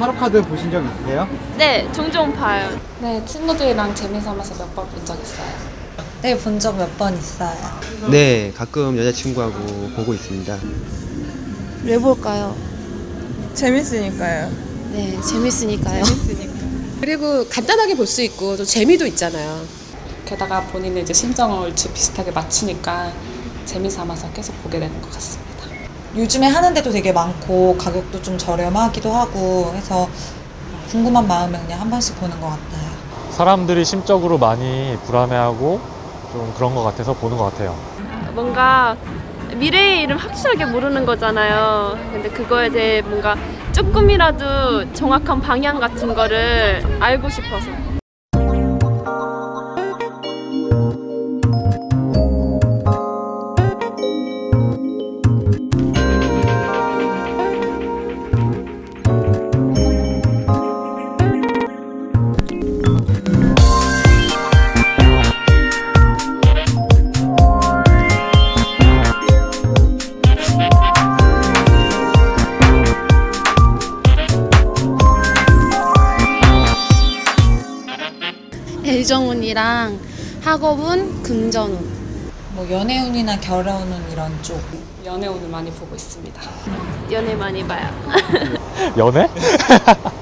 타로 카드 보신 적 있으세요? 네, 종종 봐요. 네, 친구들이랑 재미삼아서 몇 번 본 적 있어요. 네, 본 적 몇 번 있어요. 네, 가끔 여자친구하고 보고 있습니다. 왜 볼까요? 재밌으니까요. 네, 재밌으니까요. 그리고 간단하게 볼 수 있고 또 재미도 있잖아요. 게다가 본인의 이제 심정을 지- 비슷하게 맞추니까 재미삼아서 계속 보게 되는 것 같습니다. 요즘에 하는 데도 되게 많고 가격도 좀 저렴하기도 하고 해서 궁금한 마음에 그냥 한 번씩 보는 것 같아요. 사람들이 심적으로 많이 불안해하고 좀 그런 것 같아서 보는 것 같아요. 뭔가 미래의 일은 확실하게 모르는 거잖아요. 근데 그거에 대해 뭔가 조금이라도 정확한 방향 같은 거를 알고 싶어서. 애정운이랑 학업운, 금전운. 뭐 연애운이나 결혼운 이런 쪽. 연애운을 많이 보고 있습니다. 연애 많이 봐요. 연애?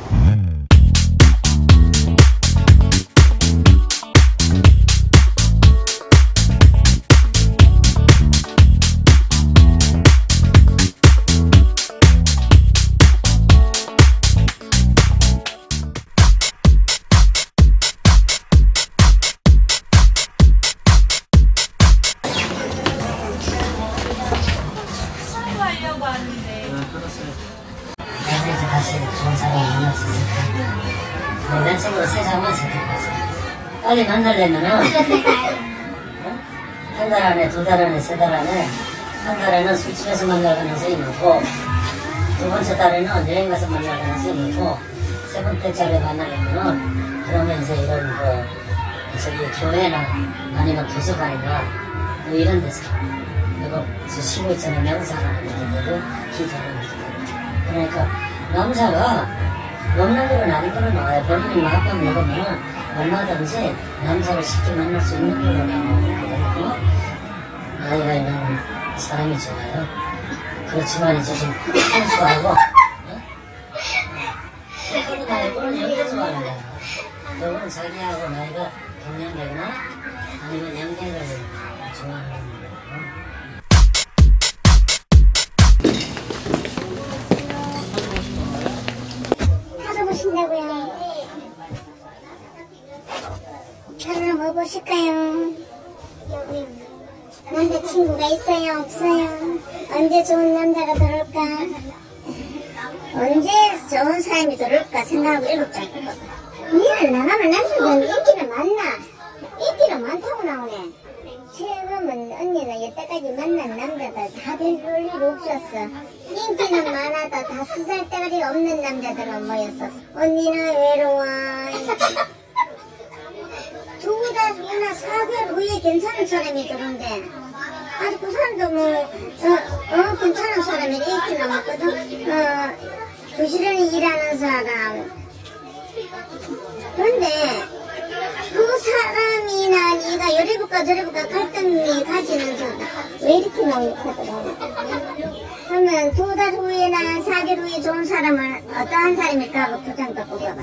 있을까? 어, 내 친구로 세 장만 선택하자. 빨리 만나려면은, 어? 한달 안에, 두 달 안에, 세 달 안에, 한 달에는 술집에서 만날 가능성이 높고, 두 번째 달에는 여행 가서 만날 가능성이 높고, 세 번째 달에 만나려면은, 그러면서 이런 그, 저기 교회나 아니면 도서관이나 뭐 이런 데서, 그리고 저 쉬고 있잖아요. 명상하는 데도 기도하는 데도. 그러니까 남자가 거는 아닌 거는 나와요. 본인이 마음껏 먹으면 얼마든지 남자를 쉽게 만날 수 있는 걸로 나오거든요. 나이가 있는 사람이 좋아요. 그렇지만 이제 좀 순수하고 그거는 말고는 연애 좋아하는 자기하고 나이가 동년배거나 아니면 연계를 좋아하는 거예 하러 뭐 보실까요? 남자친구가 있어요? 없어요? 언제 좋은 남자가 들어올까? 언제 좋은 사람이 들어올까 생각하고 일곱 장 니는 나가면 남자분 인기는 많나? 인기는 많다고 나오네 지금은 언니는 여태까지 만난 남자들 다 별 볼 일 없었어. 인기는 많아도 다 쓰잘데기 없는 남자들만 모였었어. 언니는 외로워. 두 달이나 사개월 후에 괜찮은 사람이 들어온대. 아주 그 사람도 뭐, 어, 어 괜찮은 사람이 이렇게 남았거든. 어, 부지런히 일하는 사람. 그런데 그 사람이나 네가 요리부과 저리부과 갈등이 가지는 사람 왜 이렇게 많거든 그러면 두 달 후에나 후에 좋은 사람은 어떠한 사람일까 하고 도장도 뽑아봐.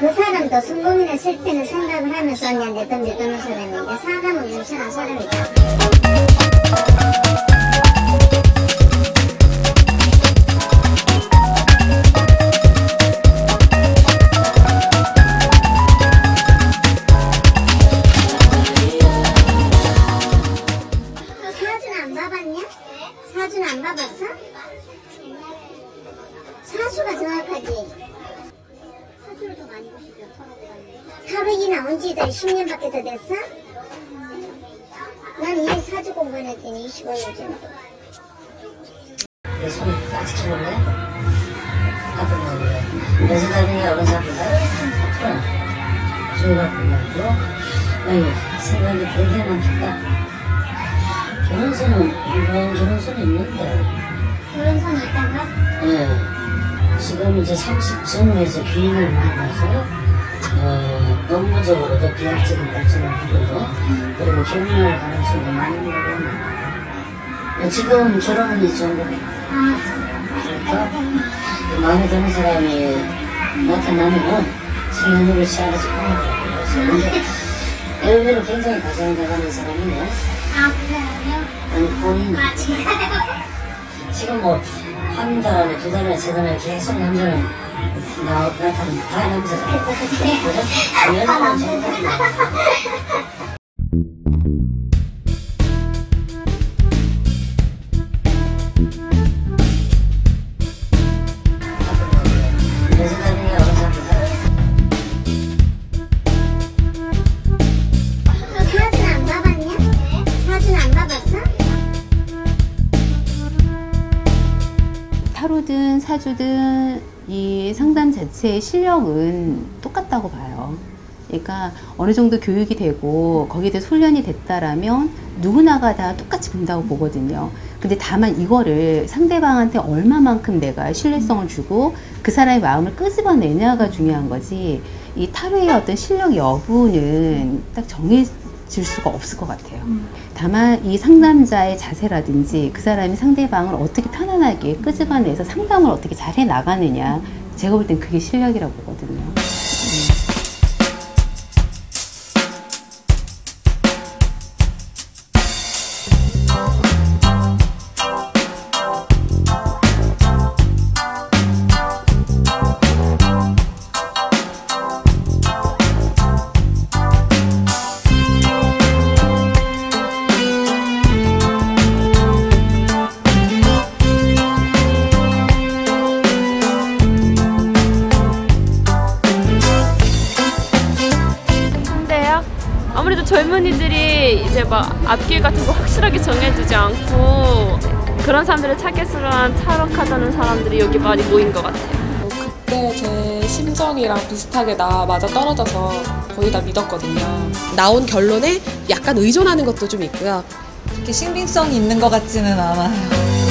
그 사람도 성공이나 실패는 생각을 하면서 언니한테 던져두는 사람인데 사람은 괜찮은 사람이다 사수가 정확하지. 사주를 더 많이 보시죠. 하루이 나온 지도 10년밖에 더 됐어? 난 이 사주 공부했더니 25년 정도. 내 손이 딱 치볼래? 아픈 놈이야. 내 생각에 어른 사람보다 아프라. 중학교고, 아유, 생각이 되게 많겠다. 결혼선은, 결혼선이 있는데, 그런 선이 있단가? 예. 지금 이제 30쯤에서 귀인을 만나서 어, 업무적으로도 비약적인 발전을 하고 있고 그리고 결혼할 가능성도 많이 늘어나고 어, 지금 결혼은 거예요. 그러니까 그 마음에 드는 사람이 나타나면은 생년월일 시작해서 보내더라고요. 근데 의외로 굉장히 가정이 나가는 사람이네. 아니 본인 지금 뭐 한 달 안에 두 달 안에 세 달 안에 계속 남자는 나 나타나면 다. 그죠? 연애는 정말 타로든 사주든 이 상담 자체의 실력은 똑같다고 봐요. 그러니까 어느 정도 교육이 되고 거기에 대해서 훈련이 됐다라면 누구나가 다 똑같이 본다고 보거든요. 근데 다만 이거를 상대방한테 얼마만큼 내가 신뢰성을 주고 그 사람의 마음을 끄집어내냐가 중요한 거지 이 타로의 어떤 실력 여부는 딱 정해 질 수가 없을 것 같아요. 다만 이 상담자의 자세라든지 그 사람이 상대방을 어떻게 편안하게 끄집어내서 상담을 어떻게 잘 해 나가느냐 제가 볼 땐 그게 실력이라고 보거든요. 이제 막 앞길 같은 거 확실하게 정해두지 않고 그런 사람들을 타로 카드는 사람들이 여기 많이 모인 것 같아요. 그때 제 심정이랑 비슷하게 나 맞아 떨어져서 거의 다 믿었거든요. 나온 결론에 약간 의존하는 것도 좀 있고요. 그렇게 신빙성이 있는 것 같지는 않아요.